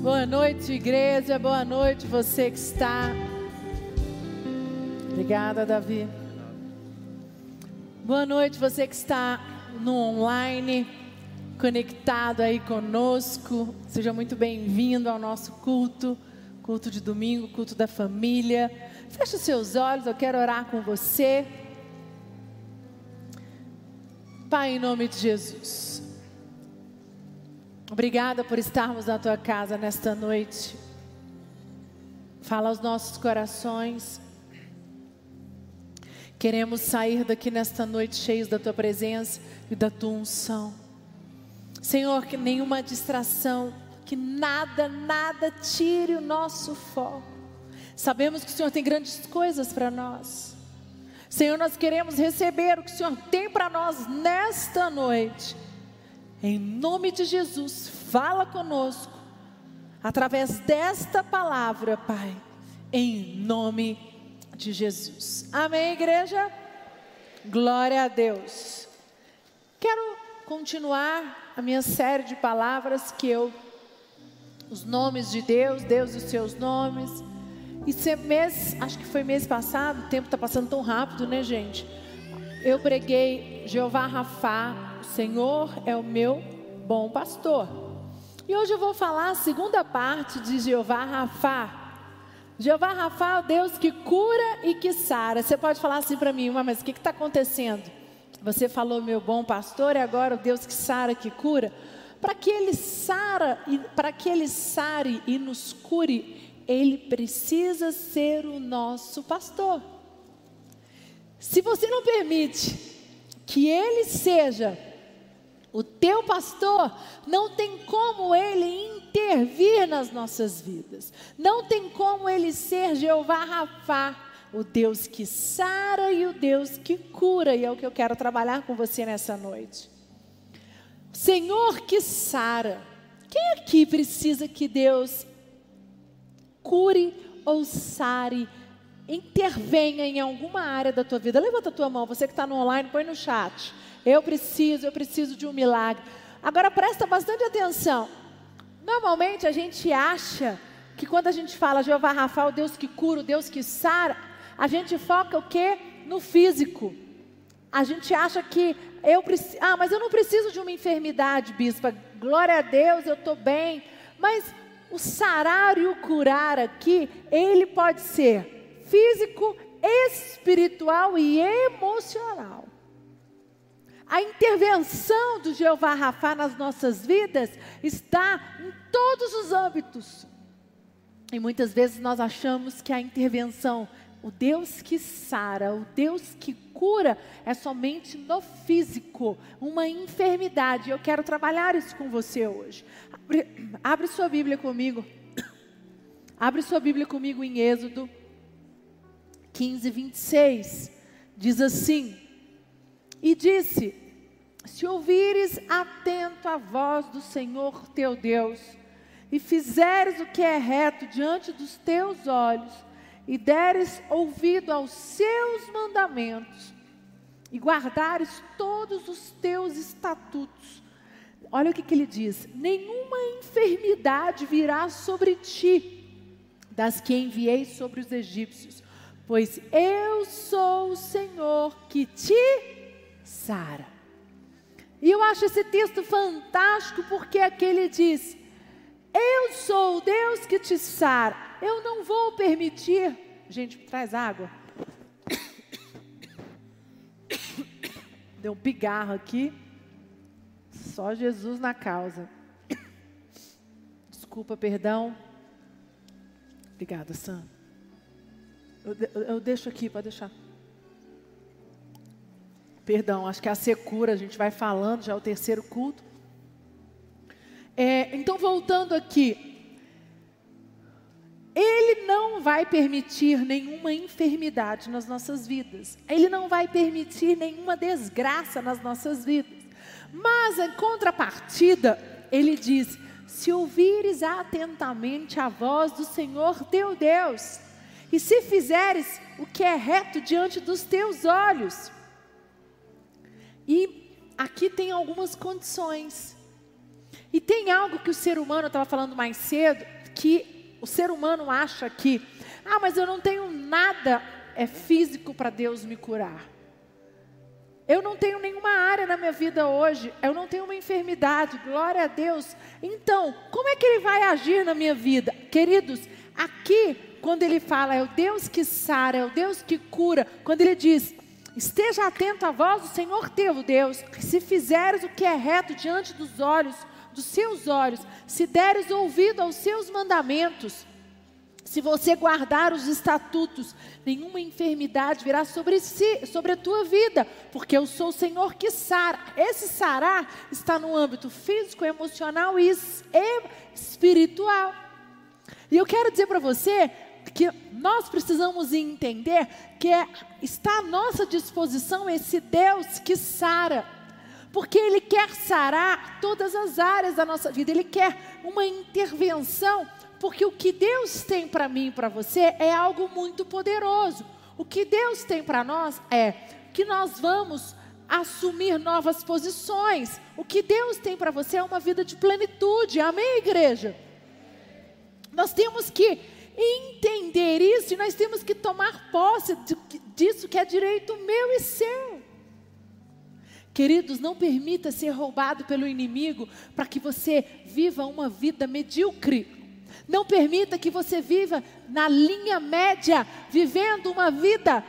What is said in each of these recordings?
Boa noite, igreja. Boa noite, você que está. Obrigada, Davi. Boa noite, você que está no online, conectado aí conosco. Seja muito bem-vindo ao nosso culto, culto de domingo, culto da família. Feche os seus olhos, eu quero orar com você. Pai, em nome de Jesus. Obrigada por estarmos na tua casa nesta noite. Fala aos nossos corações. Queremos sair daqui nesta noite cheios da tua presença e da tua unção. Senhor, que nenhuma distração, que nada, nada tire o nosso foco. Sabemos que o Senhor tem grandes coisas para nós. Senhor, nós queremos receber o que o Senhor tem para nós nesta noite. Em nome de Jesus, fala conosco através desta palavra, Pai. Em nome de Jesus. Amém, igreja? Glória a Deus. Quero continuar a minha série de palavras que eu os nomes de Deus, Deus e os seus nomes. E ser mês, acho que foi mês passado, o tempo está passando tão rápido, né, gente? Eu preguei Jeová Rafá, Senhor é o meu bom pastor. E hoje eu vou falar a segunda parte de Jeová Rafá. Jeová Rafá é o Deus que cura e que sara. Você pode falar assim para mim, mas o que está acontecendo? Você falou meu bom pastor e agora o Deus que sara, que cura. Para que ele sara, para que ele sare e nos cure, ele precisa ser o nosso pastor. Se você não permite que ele seja o teu pastor, não tem como ele intervir nas nossas vidas. Não tem como ele ser Jeová Rafá, o Deus que sara e o Deus que cura, e é o que eu quero trabalhar com você nessa noite. Senhor que sara. Quem aqui precisa que Deus cure ou sare, intervenha em alguma área da tua vida? Levanta a tua mão, você que está no online, põe no chat. Eu preciso, eu preciso de um milagre. Agora presta bastante atenção. Normalmente a gente acha que quando a gente fala Jeová Rafa, o Deus que cura, o Deus que sara, a gente foca o quê? No físico. A gente acha que eu preciso, ah, mas eu não preciso de uma enfermidade, bispa. Glória a Deus, eu estou bem. Mas o sarar e o curar aqui, ele pode ser físico, espiritual e emocional. A intervenção do Jeová Rafá nas nossas vidas está em todos os âmbitos. E muitas vezes nós achamos que a intervenção, o Deus que sara, o Deus que cura, é somente no físico, uma enfermidade. Eu quero trabalhar isso com você hoje. Abre, abre sua Bíblia comigo. Abre sua Bíblia comigo em Êxodo 15, 26. Diz assim. E disse: Se ouvires atento a voz do Senhor teu Deus, e fizeres o que é reto diante dos teus olhos, e deres ouvido aos seus mandamentos, e guardares todos os teus estatutos, olha o que, que ele diz: nenhuma enfermidade virá sobre ti, das que enviei sobre os egípcios, pois eu sou o Senhor que te Sara. E eu acho esse texto fantástico porque aqui ele diz: Eu sou o Deus que te sara. Eu não vou permitir. Gente, traz água. Deu um pigarro aqui. Só Jesus na causa. Desculpa, perdão. Obrigada, Sam. Eu, eu, eu deixo aqui, pode deixar. Perdão, acho que é a secura, a gente vai falando, já é o terceiro culto. É, então, voltando aqui. Ele não vai permitir nenhuma enfermidade nas nossas vidas. Ele não vai permitir nenhuma desgraça nas nossas vidas. Mas, em contrapartida, ele diz: se ouvires atentamente a voz do Senhor teu Deus, e se fizeres o que é reto diante dos teus olhos, e aqui tem algumas condições. E tem algo que o ser humano, eu estava falando mais cedo, que o ser humano acha que, ah, mas eu não tenho nada é físico para Deus me curar. Eu não tenho nenhuma área na minha vida hoje, eu não tenho uma enfermidade, glória a Deus. Então, como é que Ele vai agir na minha vida? Queridos, aqui, quando Ele fala, é o Deus que sara, é o Deus que cura, quando Ele diz, esteja atento à voz do Senhor teu Deus, se fizeres o que é reto diante dos olhos, dos seus olhos, se deres ouvido aos seus mandamentos, se você guardar os estatutos, nenhuma enfermidade virá sobre si, sobre a tua vida, porque eu sou o Senhor que sara. Esse sarar está no âmbito físico, emocional e espiritual. E eu quero dizer para você que nós precisamos entender que é, está à nossa disposição esse Deus que sara. Porque Ele quer sarar todas as áreas da nossa vida, Ele quer uma intervenção porque o que Deus tem para mim e para você é algo muito poderoso. O que Deus tem para nós é que nós vamos assumir novas posições. O que Deus tem para você é uma vida de plenitude. Amém, igreja? Nós temos que entender isso e nós temos que tomar posse disso que é direito meu e seu. Queridos, não permita ser roubado pelo inimigo para que você viva uma vida medíocre. Não permita que você viva na linha média, vivendo uma vida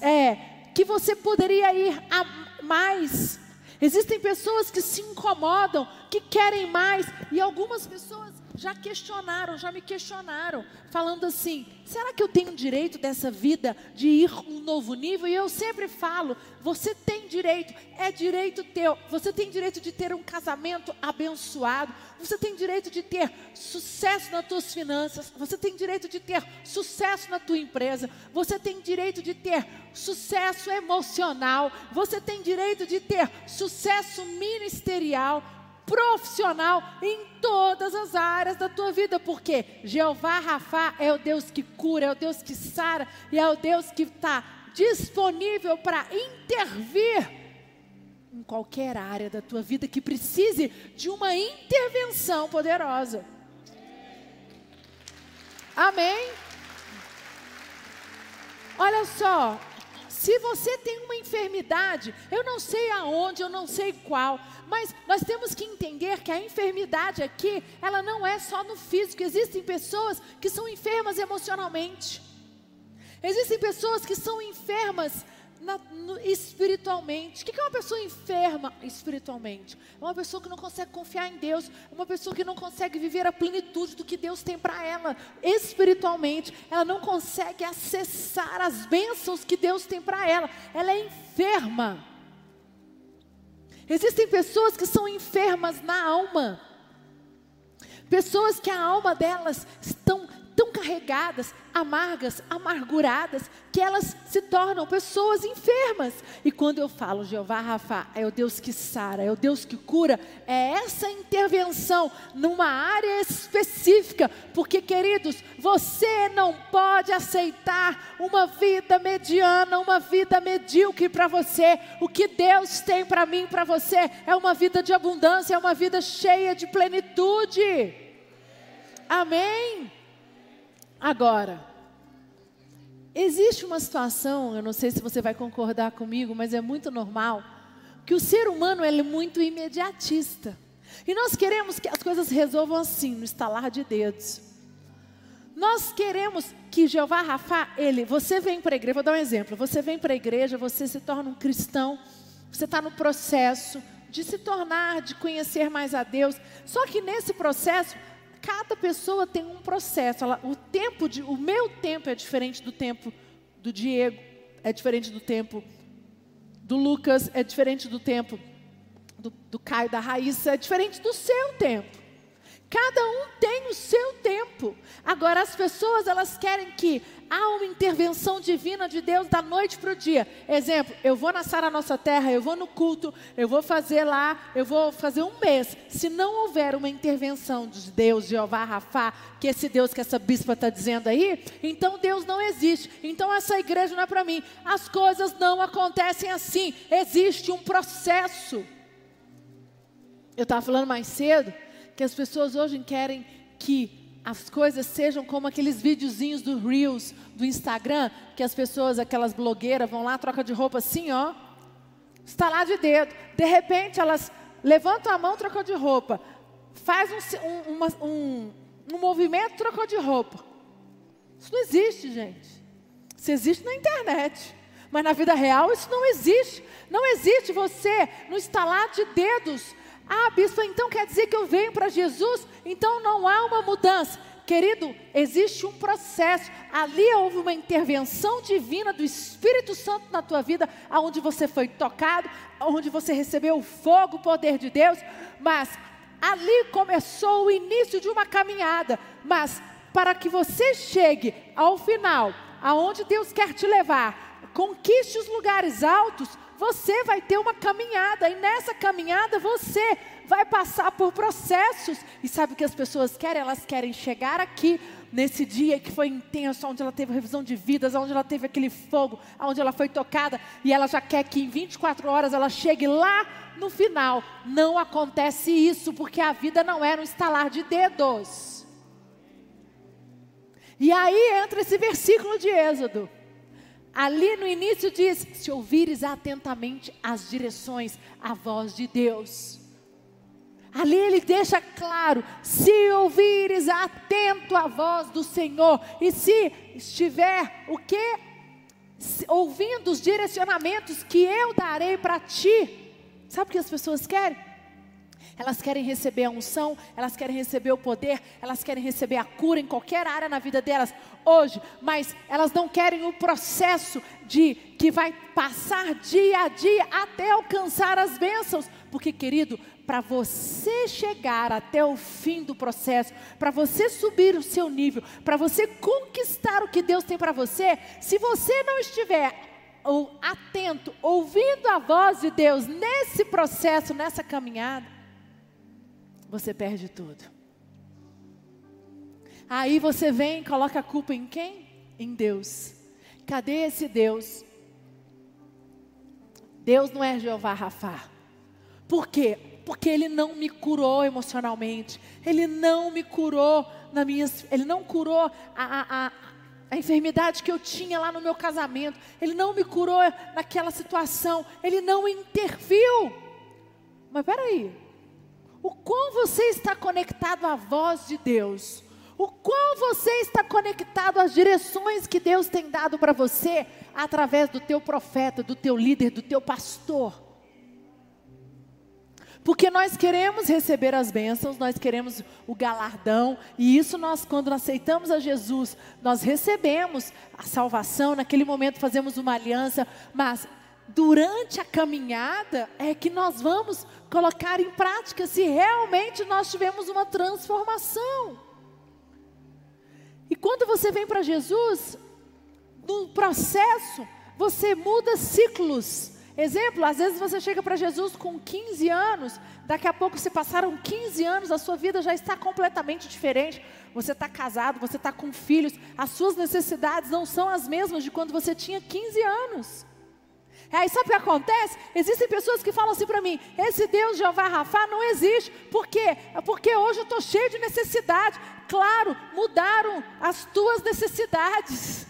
é, que você poderia ir a mais. Existem pessoas que se incomodam, que querem mais, e algumas pessoas já questionaram, já me questionaram, falando assim: será que eu tenho direito dessa vida de ir um novo nível? E eu sempre falo: você tem direito, é direito teu. Você tem direito de ter um casamento abençoado, você tem direito de ter sucesso nas tuas finanças, você tem direito de ter sucesso na tua empresa, você tem direito de ter sucesso emocional, você tem direito de ter sucesso ministerial profissional em todas as áreas da tua vida, porque Jeová Rafa é o Deus que cura, é o Deus que sara e é o Deus que está disponível para intervir em qualquer área da tua vida que precise de uma intervenção poderosa. Amém? Olha só, se você tem uma enfermidade, eu não sei aonde, eu não sei qual, mas nós temos que entender que a enfermidade aqui, ela não é só no físico. Existem pessoas que são enfermas emocionalmente. Existem pessoas que são enfermas na, no, espiritualmente. O que é uma pessoa enferma espiritualmente? É uma pessoa que não consegue confiar em Deus, é uma pessoa que não consegue viver a plenitude do que Deus tem para ela espiritualmente. Ela não consegue acessar as bênçãos que Deus tem para ela. Ela é enferma. Existem pessoas que são enfermas na alma. Pessoas que a alma delas estão tão carregadas, amargas, amarguradas, que elas se tornam pessoas enfermas. E quando eu falo Jeová Rafa, é o Deus que sara, é o Deus que cura, é essa intervenção numa área específica, porque queridos, você não pode aceitar uma vida mediana, uma vida medíocre para você. O que Deus tem para mim, para você, é uma vida de abundância, é uma vida cheia de plenitude. Amém? Agora, existe uma situação, eu não sei se você vai concordar comigo, mas é muito normal, que o ser humano é muito imediatista. E nós queremos que as coisas resolvam assim, no estalar de dedos. Nós queremos que Jeová Rafa, ele, você vem para a igreja, vou dar um exemplo, você vem para a igreja, você se torna um cristão, você está no processo de se tornar, de conhecer mais a Deus. Só que nesse processo, cada pessoa tem um processo. Ela, o tempo de, o meu tempo é diferente do tempo do Diego, é diferente do tempo do Lucas, é diferente do tempo do, do Caio, da Raíssa, é diferente do seu tempo. Cada um tem o seu tempo. Agora as pessoas elas querem que há uma intervenção divina de Deus da noite para o dia. Exemplo, eu vou na Sara Nossa Terra, eu vou no culto, eu vou fazer lá, eu vou fazer um mês. Se não houver uma intervenção de Deus, Jeová Rafá, que esse Deus que essa bispa está dizendo aí, então Deus não existe. Então essa igreja não é para mim. As coisas não acontecem assim. Existe um processo. Eu estava falando mais cedo que as pessoas hoje querem que as coisas sejam como aqueles videozinhos do Reels, do Instagram, que as pessoas, aquelas blogueiras, vão lá, troca de roupa assim, ó, estalar de dedo. De repente, elas levantam a mão, trocam de roupa. Faz um, um, uma, um, um movimento, trocou de roupa. Isso não existe, gente. Isso existe na internet. Mas na vida real isso não existe. Não existe você no estalar de dedos. Ah, bispo, então quer dizer que eu venho para Jesus? Então não há uma mudança. Querido, existe um processo. Ali houve uma intervenção divina do Espírito Santo na tua vida, aonde você foi tocado, onde você recebeu o fogo, o poder de Deus. Mas ali começou o início de uma caminhada. Mas para que você chegue ao final, aonde Deus quer te levar, conquiste os lugares altos, você vai ter uma caminhada, e nessa caminhada você vai passar por processos. E sabe o que as pessoas querem? Elas querem chegar aqui nesse dia que foi intenso, onde ela teve revisão de vidas, onde ela teve aquele fogo, onde ela foi tocada, e ela já quer que em 24 horas ela chegue lá no final. Não acontece isso, porque a vida não é no estalar de dedos. E aí entra esse versículo de Êxodo. Ali no início diz: se ouvires atentamente as direções, a voz de Deus. Ali ele deixa claro: se ouvires atento a voz do Senhor, e se estiver o que? Ouvindo os direcionamentos que eu darei para ti. Sabe o que as pessoas querem? Elas querem receber a unção, elas querem receber o poder, elas querem receber a cura em qualquer área na vida delas hoje, mas elas não querem o processo de que vai passar dia a dia até alcançar as bênçãos, porque querido, para você chegar até o fim do processo, para você subir o seu nível, para você conquistar o que Deus tem para você, se você não estiver ou atento, ouvindo a voz de Deus nesse processo, nessa caminhada, você perde tudo. Aí você vem e coloca a culpa em quem? Em Deus. Cadê esse Deus? Deus não é Jeová Rafa. Por quê? Porque Ele não me curou emocionalmente. Ele não me curou na minha, Ele não curou a, a, a, a enfermidade que eu tinha lá no meu casamento. Ele não me curou naquela situação. Ele não interviu. Mas peraí, o quão você está conectado à voz de Deus, o quão você está conectado às direções que Deus tem dado para você através do teu profeta, do teu líder, do teu pastor. Porque nós queremos receber as bênçãos, nós queremos o galardão, e isso nós, quando aceitamos a Jesus, nós recebemos a salvação, naquele momento fazemos uma aliança, mas durante a caminhada é que nós vamos colocar em prática se realmente nós tivemos uma transformação. E quando você vem para Jesus, no processo, você muda ciclos. Exemplo, às vezes você chega para Jesus com 15 anos, daqui a pouco se passaram 15 anos, a sua vida já está completamente diferente. Você está casado, você está com filhos, as suas necessidades não são as mesmas de quando você tinha 15 anos. Aí sabe o que acontece? Existem pessoas que falam assim para mim: esse Deus Jeová Rafa não existe. Por quê? É porque hoje eu estou cheio de necessidade. Claro, mudaram as tuas necessidades.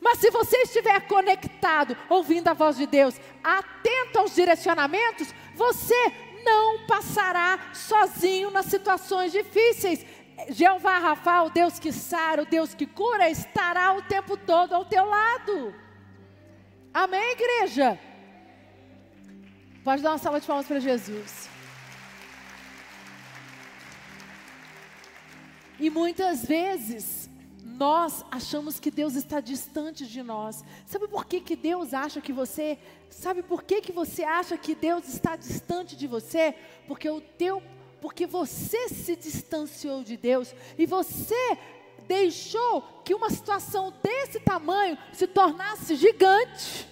Mas se você estiver conectado, ouvindo a voz de Deus, atento aos direcionamentos, você não passará sozinho nas situações difíceis. Jeová Rafa, o Deus que sara, o Deus que cura, estará o tempo todo ao teu lado. Amém, igreja? Pode dar uma salva de palmas para Jesus. E muitas vezes nós achamos que Deus está distante de nós. Sabe por que, que Deus acha que você, sabe por que, que você acha que Deus está distante de você? Porque o teu porque você se distanciou de Deus e você deixou que uma situação desse tamanho se tornasse gigante.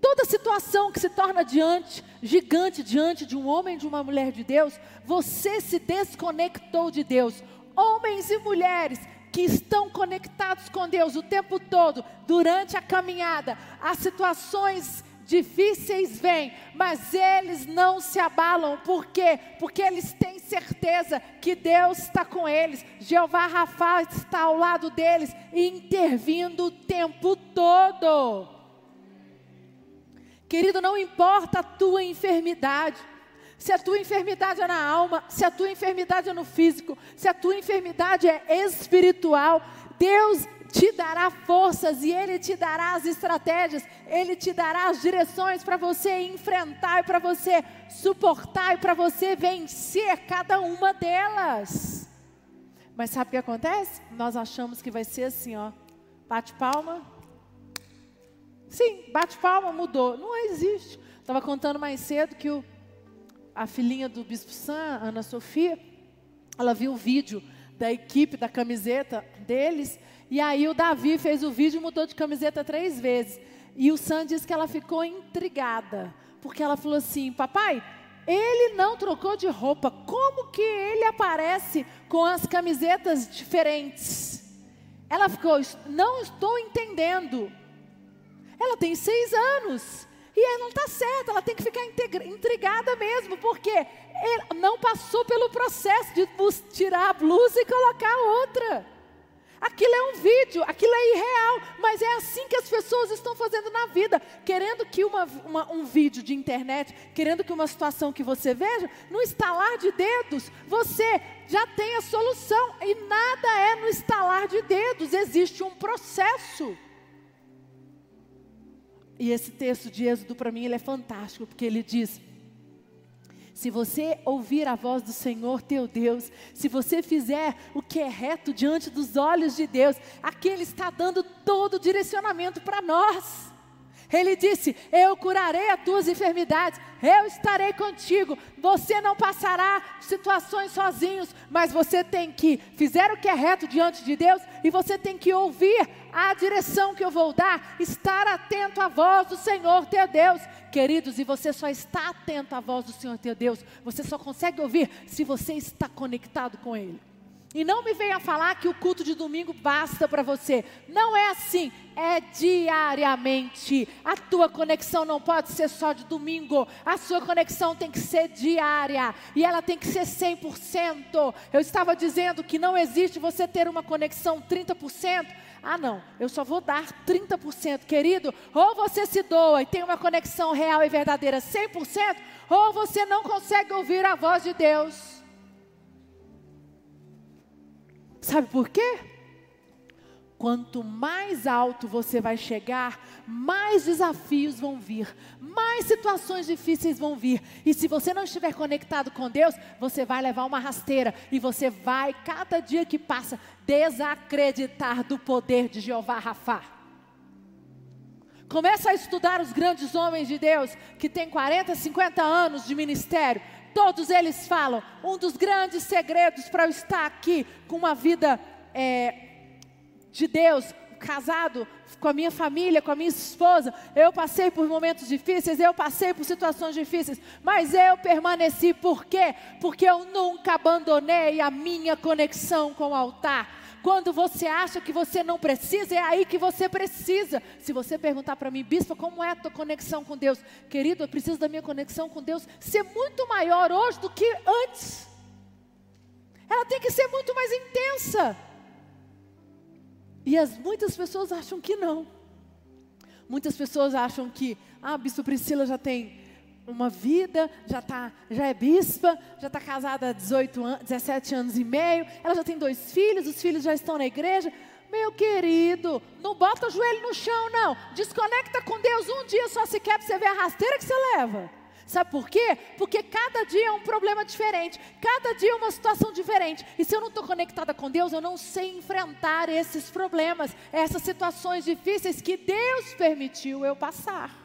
Toda situação que se torna diante, gigante diante de um homem de uma mulher de Deus, você se desconectou de Deus. Homens e mulheres que estão conectados com Deus o tempo todo, durante a caminhada, as situações difíceis vêm, mas eles não se abalam. Por quê? Porque eles têm certeza que Deus está com eles. Jeová Rafa está ao lado deles, intervindo o tempo todo. Querido, não importa a tua enfermidade. Se a tua enfermidade é na alma, se a tua enfermidade é no físico, se a tua enfermidade é espiritual, Deus te dará forças e Ele te dará as estratégias, Ele te dará as direções para você enfrentar e para você suportar e para você vencer cada uma delas. Mas sabe o que acontece? Nós achamos que vai ser assim, ó. Bate palma. Sim, bate palma, mudou. Não existe. Estava contando mais cedo que o, a filhinha do Bispo Sam, Ana Sofia, ela viu o vídeo da equipe da camiseta deles e aí o Davi fez o vídeo e mudou de camiseta três vezes. E o Sam disse que ela ficou intrigada, porque ela falou assim: Papai, ele não trocou de roupa, como que ele aparece com as camisetas diferentes? Ela ficou: Não estou entendendo. Ela tem seis anos. E não está certa, ela tem que ficar intrigada mesmo, porque não passou pelo processo de tirar a blusa e colocar outra. Aquilo é um vídeo, aquilo é irreal, mas é assim que as pessoas estão fazendo na vida, querendo que uma, uma, um vídeo de internet, querendo que uma situação que você veja, no estalar de dedos, você já tem a solução, e nada é no estalar de dedos, existe um processo. E esse texto de Êxodo para mim ele é fantástico, porque ele diz: se você ouvir a voz do Senhor teu Deus, se você fizer o que é reto diante dos olhos de Deus, aqui Ele está dando todo o direcionamento para nós. Ele disse: Eu curarei as tuas enfermidades, eu estarei contigo. Você não passará situações sozinhos, mas você tem que fizer o que é reto diante de Deus e você tem que ouvir a direção que eu vou dar, estar atento à voz do Senhor teu Deus. Queridos, e você só está atento à voz do Senhor teu Deus, você só consegue ouvir se você está conectado com Ele. E não me venha falar que o culto de domingo basta para você. Não é assim, é diariamente. A tua conexão não pode ser só de domingo. A sua conexão tem que ser diária e ela tem que ser 100%. Eu estava dizendo que não existe você ter uma conexão 30%. Ah, não, eu só vou dar 30%, querido. Ou você se doa e tem uma conexão real e verdadeira 100%, ou você não consegue ouvir a voz de Deus. Sabe por quê? Quanto mais alto você vai chegar, mais desafios vão vir, mais situações difíceis vão vir. E se você não estiver conectado com Deus, você vai levar uma rasteira e você vai, cada dia que passa, desacreditar do poder de Jeová Rafá. Começa a estudar os grandes homens de Deus que têm 40, 50 anos de ministério Todos eles falam: um dos grandes segredos para eu estar aqui com uma vida é, de Deus, casado com a minha família, com a minha esposa. Eu passei por momentos difíceis, eu passei por situações difíceis, mas eu permaneci. Por quê? Porque eu nunca abandonei a minha conexão com o altar. Quando você acha que você não precisa, é aí que você precisa. Se você perguntar para mim, bispo, como é a tua conexão com Deus? Querido, eu preciso da minha conexão com Deus ser muito maior hoje do que antes. Ela tem que ser muito mais intensa. E as muitas pessoas acham que não. Muitas pessoas acham que, ah, bispo Priscila já tem uma vida, já, tá, já é bispa, já está casada há 18 an 17 anos e meio, ela já tem dois filhos, os filhos já estão na igreja. Meu querido, não bota o joelho no chão, não. Desconecta com Deus um dia só se quer para você ver a rasteira que você leva. Sabe por quê? Porque cada dia é um problema diferente, cada dia é uma situação diferente. E se eu não estou conectada com Deus, eu não sei enfrentar esses problemas, essas situações difíceis que Deus permitiu eu passar.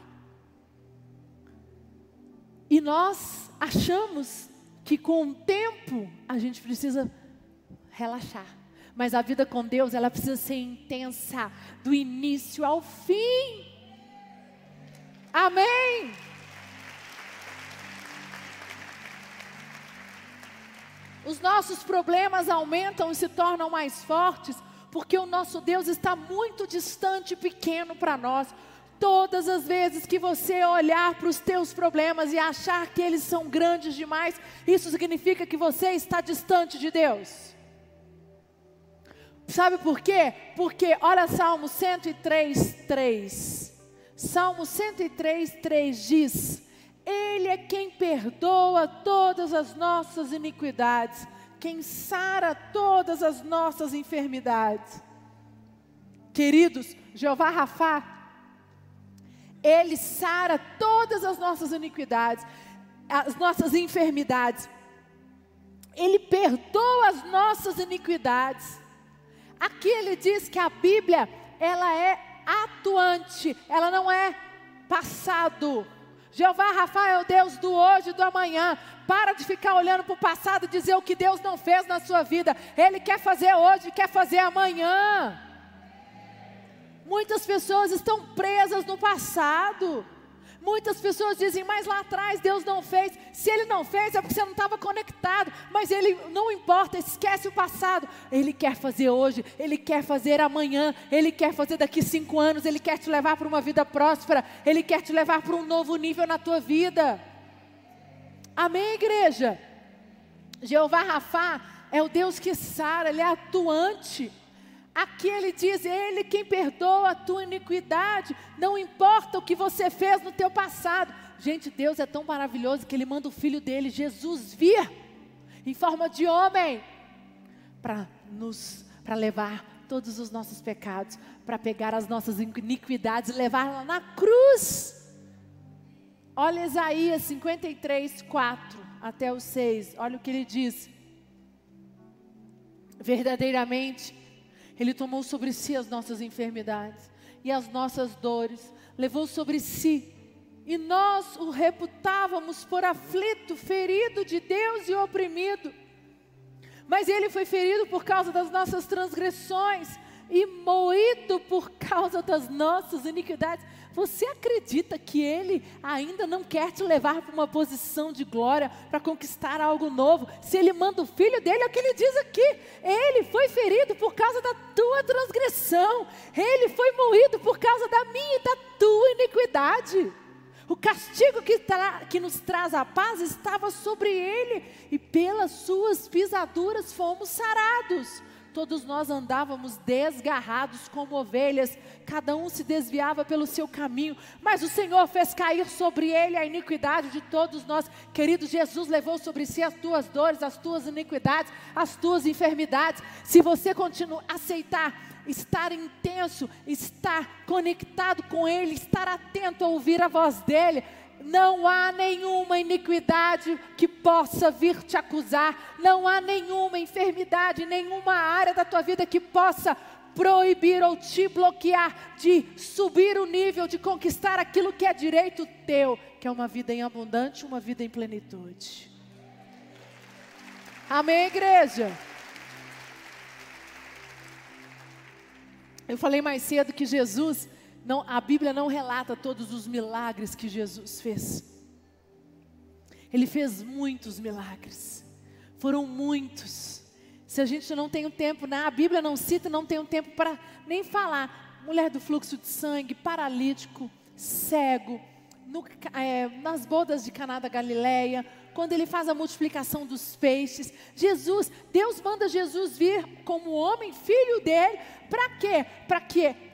E nós achamos que com o tempo a gente precisa relaxar. Mas a vida com Deus, ela precisa ser intensa, do início ao fim. Amém. Os nossos problemas aumentam e se tornam mais fortes, porque o nosso Deus está muito distante e pequeno para nós. Todas as vezes que você olhar para os teus problemas e achar que eles são grandes demais, isso significa que você está distante de Deus. Sabe por quê? Porque olha Salmo 103, 3. Salmo 103, 3 diz: Ele é quem perdoa todas as nossas iniquidades, quem sara todas as nossas enfermidades. Queridos, Jeová Rafá, Ele sara todas as nossas iniquidades, as nossas enfermidades. Ele perdoa as nossas iniquidades. Aqui ele diz que a Bíblia, ela é atuante, ela não é passado. Jeová Rafa é o Deus do hoje e do amanhã. Para de ficar olhando para o passado e dizer o que Deus não fez na sua vida. Ele quer fazer hoje, quer fazer amanhã. Muitas pessoas estão presas no passado. Muitas pessoas dizem, mas lá atrás Deus não fez. Se Ele não fez, é porque você não estava conectado. Mas Ele não importa, esquece o passado. Ele quer fazer hoje, Ele quer fazer amanhã, Ele quer fazer daqui cinco anos, Ele quer te levar para uma vida próspera, Ele quer te levar para um novo nível na tua vida. Amém, igreja? Jeová Rafá é o Deus que sara, Ele é atuante. Aqui ele diz: Ele quem perdoa a tua iniquidade, não importa o que você fez no teu passado. Gente, Deus é tão maravilhoso que Ele manda o Filho dele, Jesus, vir em forma de homem para nos, para levar todos os nossos pecados, para pegar as nossas iniquidades e levar lá na cruz. Olha Isaías 53, 4 até o 6, olha o que ele diz. Verdadeiramente, ele tomou sobre si as nossas enfermidades e as nossas dores, levou sobre si. E nós o reputávamos por aflito, ferido de Deus e oprimido. Mas ele foi ferido por causa das nossas transgressões e moído por causa das nossas iniquidades. Você acredita que Ele ainda não quer te levar para uma posição de glória, para conquistar algo novo? Se Ele manda o filho dele, é o que Ele diz aqui: Ele foi ferido por causa da tua transgressão, Ele foi moído por causa da minha e da tua iniquidade. O castigo que, que, nos traz a paz estava sobre ele, e pelas suas pisaduras fomos sarados. Todos nós andávamos desgarrados como ovelhas, cada um se desviava pelo seu caminho, mas o Senhor fez cair sobre ele a iniquidade de todos nós. Querido Jesus levou sobre si as tuas dores, as tuas iniquidades, as tuas enfermidades. Se você continuar aceitar estar intenso, estar conectado com Ele, estar atento a ouvir a voz dEle, não há nenhuma iniquidade que possa vir te acusar, não há nenhuma enfermidade, nenhuma área da tua vida que possa proibir ou te bloquear de subir o nível, de conquistar aquilo que é direito teu, que é uma vida em abundante, uma vida em plenitude. Amém, igreja? Eu falei mais cedo que Jesus não, a Bíblia não relata todos os milagres que Jesus fez. Ele fez muitos milagres. Foram muitos. Se a gente não tem um tempo, né? a Bíblia não cita, não tem um tempo para nem falar. Mulher do fluxo de sangue, paralítico, cego, no, é, nas bodas de Caná da Galileia, quando ele faz a multiplicação dos peixes. Jesus, Deus manda Jesus vir como homem, filho dele, para quê? Para que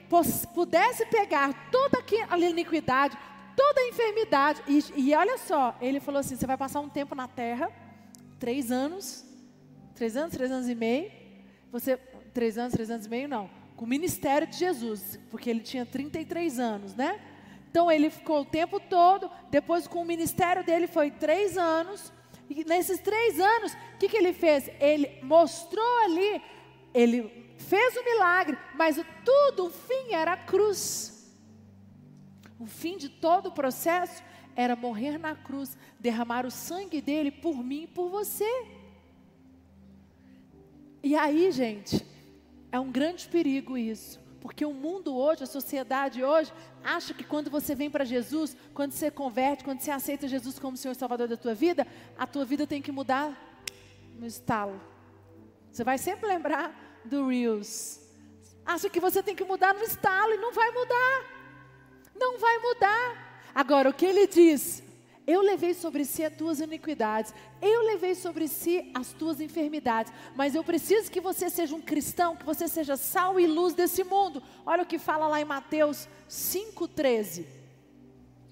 pudesse pegar toda a iniquidade, toda a enfermidade, e, e olha só, ele falou assim: você vai passar um tempo na terra, três anos, três anos, três anos e meio, você, três anos, três anos e meio, não, com o ministério de Jesus, porque ele tinha 33 anos, né? Então ele ficou o tempo todo, depois com o ministério dele foi três anos, e nesses três anos, o que, que ele fez? Ele mostrou ali, ele fez o milagre, mas tudo, o fim era a cruz. O fim de todo o processo era morrer na cruz, derramar o sangue dele por mim e por você. E aí, gente, é um grande perigo isso. Porque o mundo hoje, a sociedade hoje, acha que quando você vem para Jesus, quando você converte, quando você aceita Jesus como Senhor e Salvador da tua vida, a tua vida tem que mudar no estalo. Você vai sempre lembrar do Reels. Acha que você tem que mudar no estalo e não vai mudar. Não vai mudar. Agora, o que ele diz? Eu levei sobre si as tuas iniquidades, eu levei sobre si as tuas enfermidades, mas eu preciso que você seja um cristão, que você seja sal e luz desse mundo. Olha o que fala lá em Mateus 5,13.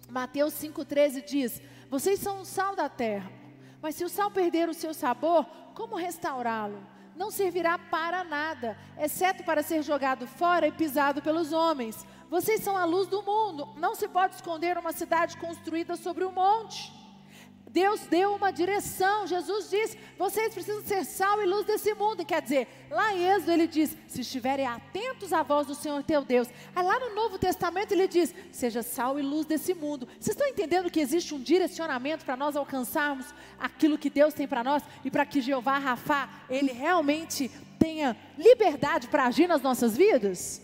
Mateus 5,13 diz: Vocês são o sal da terra, mas se o sal perder o seu sabor, como restaurá-lo? Não servirá para nada, exceto para ser jogado fora e pisado pelos homens. Vocês são a luz do mundo. Não se pode esconder uma cidade construída sobre um monte. Deus deu uma direção. Jesus diz: vocês precisam ser sal e luz desse mundo. Quer dizer, lá em Êxodo ele diz: se estiverem atentos à voz do Senhor teu Deus. Aí lá no Novo Testamento ele diz: seja sal e luz desse mundo. Vocês estão entendendo que existe um direcionamento para nós alcançarmos aquilo que Deus tem para nós e para que Jeová Rafá, ele realmente tenha liberdade para agir nas nossas vidas?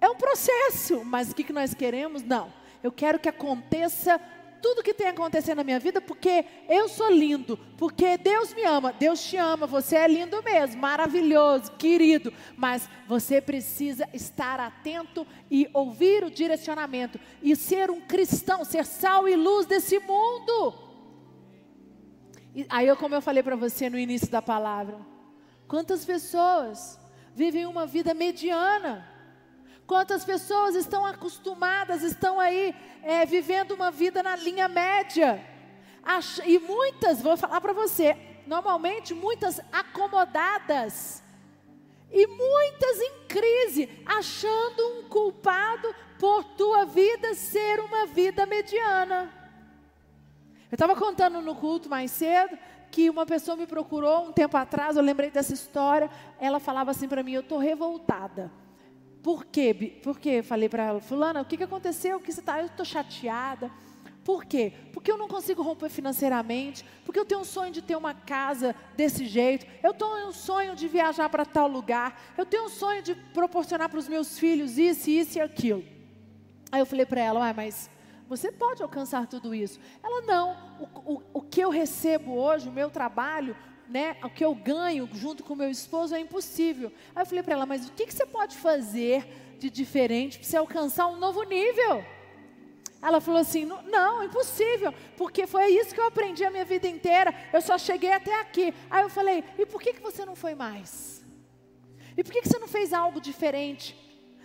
É um processo, mas o que nós queremos? Não. Eu quero que aconteça tudo que tem acontecendo na minha vida, porque eu sou lindo, porque Deus me ama, Deus te ama, você é lindo mesmo, maravilhoso, querido, mas você precisa estar atento e ouvir o direcionamento e ser um cristão, ser sal e luz desse mundo. E aí, como eu falei para você no início da palavra, quantas pessoas vivem uma vida mediana? Quantas pessoas estão acostumadas, estão aí é, vivendo uma vida na linha média. E muitas, vou falar para você, normalmente muitas acomodadas. E muitas em crise, achando um culpado por tua vida ser uma vida mediana. Eu estava contando no culto mais cedo que uma pessoa me procurou um tempo atrás, eu lembrei dessa história. Ela falava assim para mim: Eu estou revoltada por quê? Porque falei para ela, fulana, o que, que aconteceu? Que você está? Eu estou chateada. Por quê? Porque eu não consigo romper financeiramente, porque eu tenho um sonho de ter uma casa desse jeito, eu tenho um sonho de viajar para tal lugar, eu tenho um sonho de proporcionar para os meus filhos isso, isso e aquilo. Aí eu falei para ela, ah, mas você pode alcançar tudo isso. Ela, não, o, o, o que eu recebo hoje, o meu trabalho, né, o que eu ganho junto com meu esposo é impossível. Aí eu falei para ela, mas o que, que você pode fazer de diferente para você alcançar um novo nível? Ela falou assim: não, impossível, porque foi isso que eu aprendi a minha vida inteira. Eu só cheguei até aqui. Aí eu falei: e por que, que você não foi mais? E por que, que você não fez algo diferente?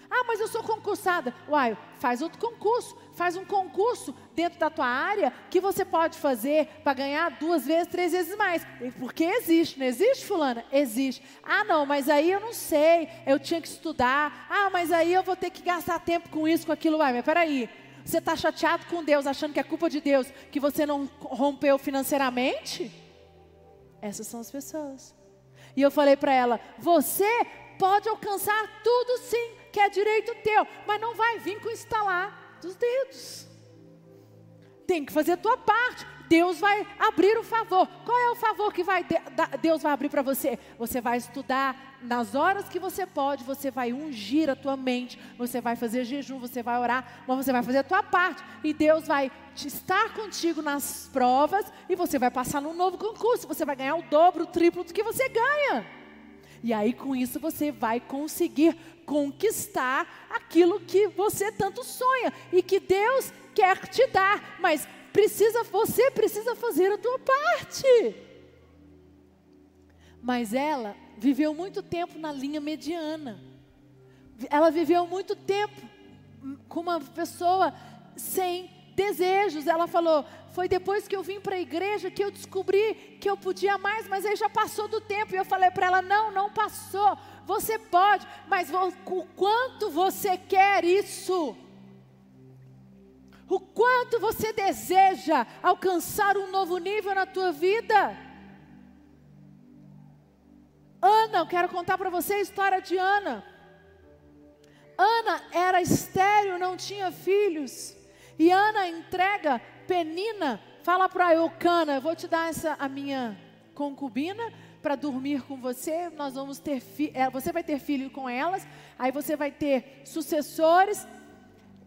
Ah, mas eu sou concursada. Uai, faz outro concurso. Faz um concurso dentro da tua área que você pode fazer para ganhar duas vezes, três vezes mais. Porque existe, não existe, fulana? Existe. Ah, não, mas aí eu não sei. Eu tinha que estudar. Ah, mas aí eu vou ter que gastar tempo com isso, com aquilo. Uai, mas peraí. Você está chateado com Deus, achando que é culpa de Deus, que você não rompeu financeiramente? Essas são as pessoas. E eu falei para ela: você pode alcançar tudo sim que é direito teu, mas não vai vir com instalar dos dedos. Tem que fazer a tua parte. Deus vai abrir o favor. Qual é o favor que vai Deus vai abrir para você? Você vai estudar nas horas que você pode, você vai ungir a tua mente, você vai fazer jejum, você vai orar, mas você vai fazer a tua parte. E Deus vai estar contigo nas provas e você vai passar num novo concurso, você vai ganhar o dobro, o triplo do que você ganha. E aí com isso você vai conseguir conquistar aquilo que você tanto sonha e que Deus quer te dar, mas precisa você precisa fazer a tua parte. Mas ela viveu muito tempo na linha mediana. Ela viveu muito tempo com uma pessoa sem desejos. Ela falou: Foi depois que eu vim para a igreja que eu descobri que eu podia mais, mas aí já passou do tempo. E eu falei para ela: Não, não passou. Você pode, mas o quanto você quer isso? O quanto você deseja alcançar um novo nível na tua vida? Ana, eu quero contar para você a história de Ana. Ana era estéril, não tinha filhos. E Ana entrega Penina, fala para Eucana, eu vou te dar essa a minha concubina para dormir com você, nós vamos ter é, você vai ter filho com elas, aí você vai ter sucessores.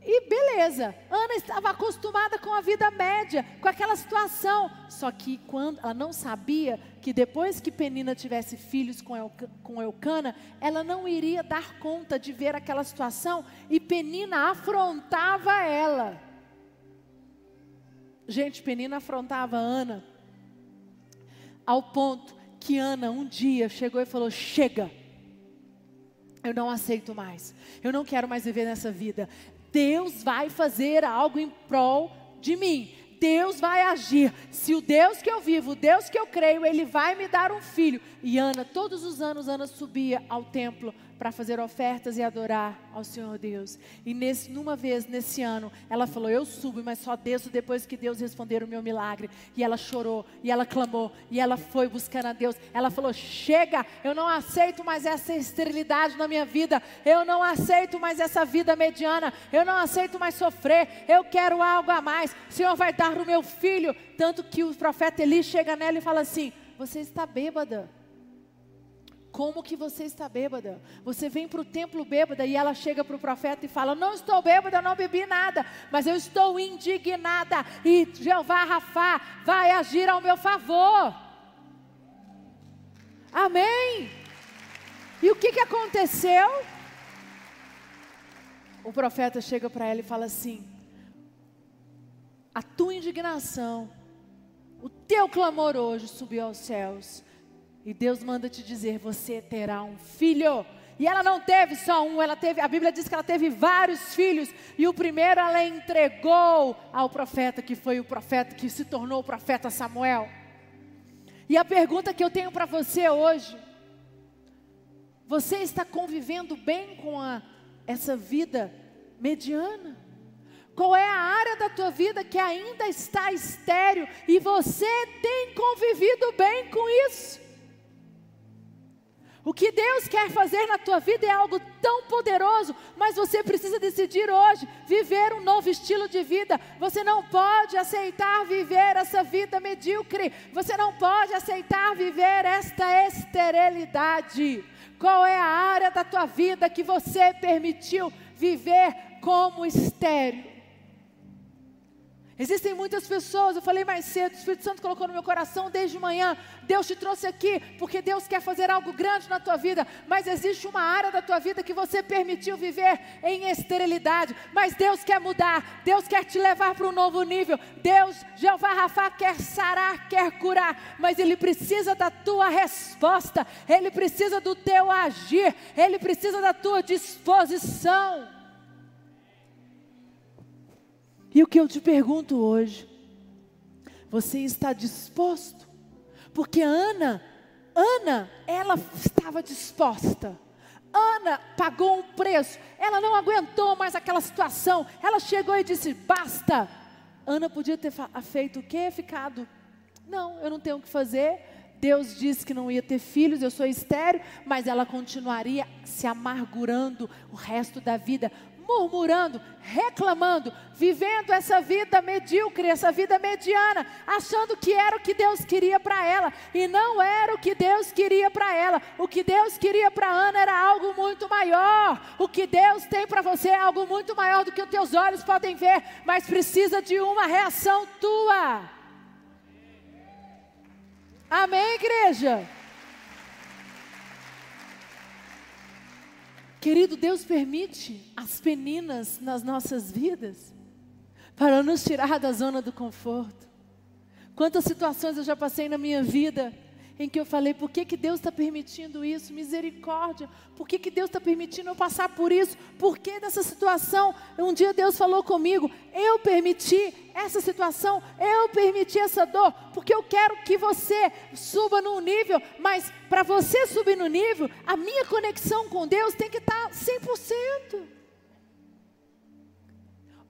E beleza, Ana estava acostumada com a vida média, com aquela situação. Só que quando ela não sabia que depois que Penina tivesse filhos com, El, com Eucana, ela não iria dar conta de ver aquela situação e Penina afrontava ela. Gente, Penina afrontava Ana ao ponto que Ana um dia chegou e falou: Chega, eu não aceito mais, eu não quero mais viver nessa vida. Deus vai fazer algo em prol de mim. Deus vai agir. Se o Deus que eu vivo, o Deus que eu creio, Ele vai me dar um filho. E Ana, todos os anos, Ana subia ao templo para fazer ofertas e adorar ao Senhor Deus. E nesse, numa vez, nesse ano, ela falou: Eu subo, mas só desço depois que Deus responder o meu milagre. E ela chorou, e ela clamou, e ela foi buscando a Deus. Ela falou: Chega, eu não aceito mais essa esterilidade na minha vida. Eu não aceito mais essa vida mediana. Eu não aceito mais sofrer. Eu quero algo a mais. O Senhor vai dar o meu filho. Tanto que o profeta Eli chega nela e fala assim: Você está bêbada. Como que você está bêbada? Você vem para o templo bêbada e ela chega para o profeta e fala: Não estou bêbada, não bebi nada, mas eu estou indignada e Jeová Rafá vai agir ao meu favor. Amém? E o que, que aconteceu? O profeta chega para ela e fala assim: A tua indignação, o teu clamor hoje subiu aos céus e Deus manda te dizer: você terá um filho. E ela não teve só um, ela teve, a Bíblia diz que ela teve vários filhos, e o primeiro ela entregou ao profeta, que foi o profeta que se tornou o profeta Samuel. E a pergunta que eu tenho para você hoje: você está convivendo bem com a, essa vida mediana? Qual é a área da tua vida que ainda está estéreo e você tem convivido bem com isso? O que Deus quer fazer na tua vida é algo tão poderoso, mas você precisa decidir hoje viver um novo estilo de vida. Você não pode aceitar viver essa vida medíocre. Você não pode aceitar viver esta esterilidade. Qual é a área da tua vida que você permitiu viver como estéril? Existem muitas pessoas, eu falei mais cedo, o Espírito Santo colocou no meu coração desde manhã. Deus te trouxe aqui porque Deus quer fazer algo grande na tua vida, mas existe uma área da tua vida que você permitiu viver em esterilidade. Mas Deus quer mudar, Deus quer te levar para um novo nível. Deus, Jeová Rafa, quer sarar, quer curar, mas Ele precisa da tua resposta, Ele precisa do teu agir, Ele precisa da tua disposição. E o que eu te pergunto hoje, você está disposto? Porque Ana, Ana, ela estava disposta. Ana pagou um preço, ela não aguentou mais aquela situação. Ela chegou e disse: basta. Ana podia ter feito o quê? Ficado. Não, eu não tenho o que fazer. Deus disse que não ia ter filhos, eu sou estéreo, mas ela continuaria se amargurando o resto da vida murmurando, reclamando, vivendo essa vida medíocre, essa vida mediana, achando que era o que Deus queria para ela e não era o que Deus queria para ela. O que Deus queria para Ana era algo muito maior. O que Deus tem para você é algo muito maior do que os teus olhos podem ver, mas precisa de uma reação tua. Amém, igreja? Querido, Deus permite as peninas nas nossas vidas para nos tirar da zona do conforto. Quantas situações eu já passei na minha vida em que eu falei, por que, que Deus está permitindo isso? Misericórdia, por que, que Deus está permitindo eu passar por isso? Por que dessa situação? Um dia Deus falou comigo, eu permiti essa situação, eu permiti essa dor, porque eu quero que você suba num nível, mas para você subir no nível, a minha conexão com Deus tem que estar tá 100%.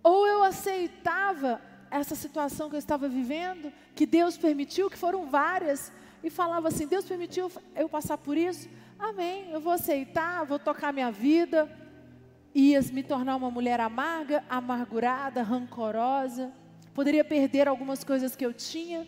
Ou eu aceitava essa situação que eu estava vivendo, que Deus permitiu, que foram várias, e falava assim: Deus permitiu eu passar por isso? Amém, eu vou aceitar, vou tocar minha vida. Ia me tornar uma mulher amarga, amargurada, rancorosa. Poderia perder algumas coisas que eu tinha,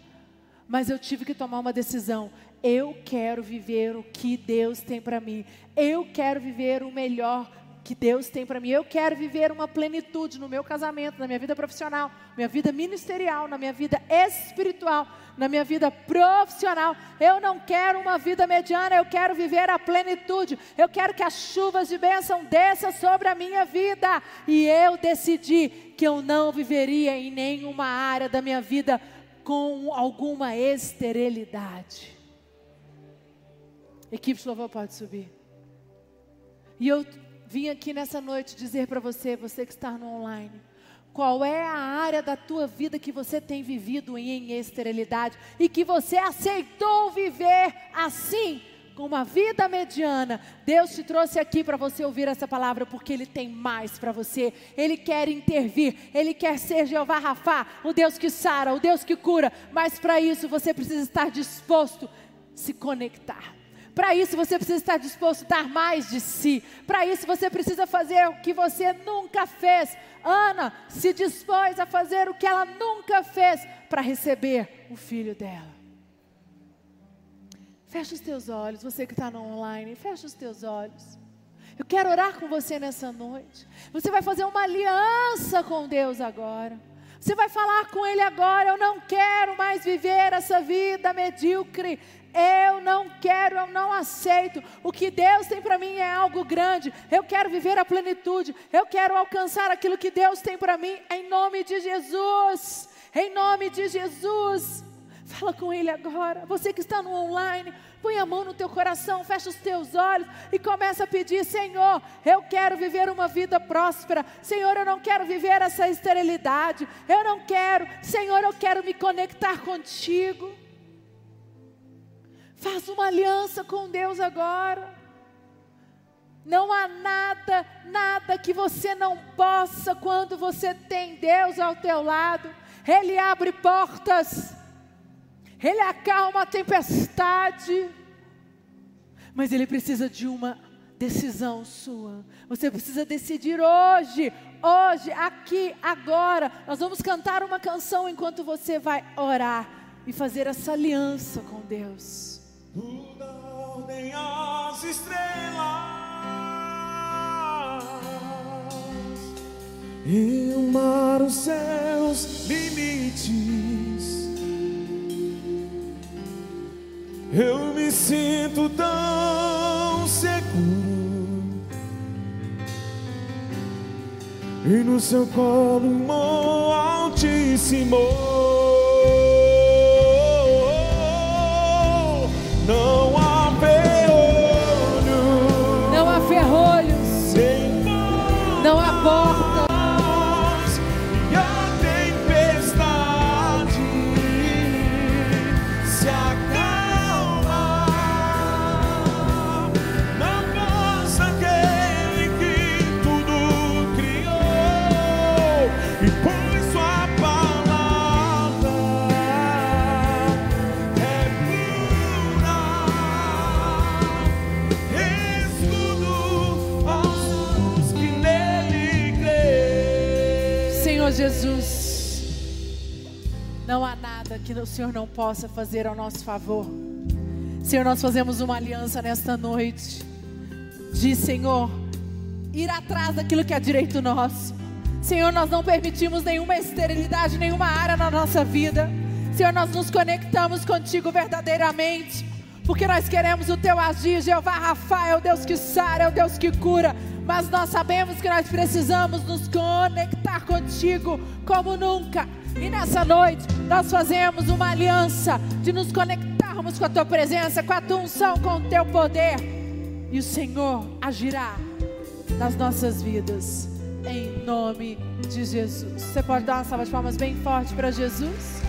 mas eu tive que tomar uma decisão. Eu quero viver o que Deus tem para mim. Eu quero viver o melhor que Deus tem para mim. Eu quero viver uma plenitude no meu casamento, na minha vida profissional, na minha vida ministerial, na minha vida espiritual, na minha vida profissional. Eu não quero uma vida mediana, eu quero viver a plenitude. Eu quero que as chuvas de bênção desçam sobre a minha vida. E eu decidi que eu não viveria em nenhuma área da minha vida com alguma esterilidade. Equipe de louvor pode subir. E eu vim aqui nessa noite dizer para você, você que está no online, qual é a área da tua vida que você tem vivido em esterilidade e que você aceitou viver assim, com uma vida mediana. Deus te trouxe aqui para você ouvir essa palavra porque Ele tem mais para você. Ele quer intervir, Ele quer ser Jeová Rafá, o Deus que sara, o Deus que cura. Mas para isso você precisa estar disposto a se conectar. Para isso você precisa estar disposto a dar mais de si. Para isso você precisa fazer o que você nunca fez. Ana se dispôs a fazer o que ela nunca fez para receber o filho dela. Fecha os teus olhos, você que está no online, fecha os teus olhos. Eu quero orar com você nessa noite. Você vai fazer uma aliança com Deus agora. Você vai falar com Ele agora. Eu não quero mais viver essa vida medíocre. Eu não quero, eu não aceito. O que Deus tem para mim é algo grande. Eu quero viver a plenitude. Eu quero alcançar aquilo que Deus tem para mim em nome de Jesus. Em nome de Jesus. Fala com Ele agora. Você que está no online, põe a mão no teu coração, fecha os teus olhos e começa a pedir: Senhor, eu quero viver uma vida próspera. Senhor, eu não quero viver essa esterilidade. Eu não quero. Senhor, eu quero me conectar contigo. Faça uma aliança com Deus agora. Não há nada, nada que você não possa quando você tem Deus ao teu lado. Ele abre portas. Ele acalma a tempestade. Mas ele precisa de uma decisão sua. Você precisa decidir hoje, hoje, aqui, agora. Nós vamos cantar uma canção enquanto você vai orar e fazer essa aliança com Deus. Tu dá ordem às estrelas e o mar os seus limites. Eu me sinto tão seguro e no seu colo um altíssimo. Não que o Senhor não possa fazer ao nosso favor. Senhor, nós fazemos uma aliança nesta noite, de Senhor, ir atrás daquilo que é direito nosso. Senhor, nós não permitimos nenhuma esterilidade, nenhuma área na nossa vida. Senhor, nós nos conectamos contigo verdadeiramente, porque nós queremos o teu agir. Jeová Rafael, é o Deus que sara, é o Deus que cura, mas nós sabemos que nós precisamos nos conectar contigo como nunca. E nessa noite nós fazemos uma aliança de nos conectarmos com a tua presença, com a tua unção, com o teu poder. E o Senhor agirá nas nossas vidas, em nome de Jesus. Você pode dar uma salva de palmas bem forte para Jesus?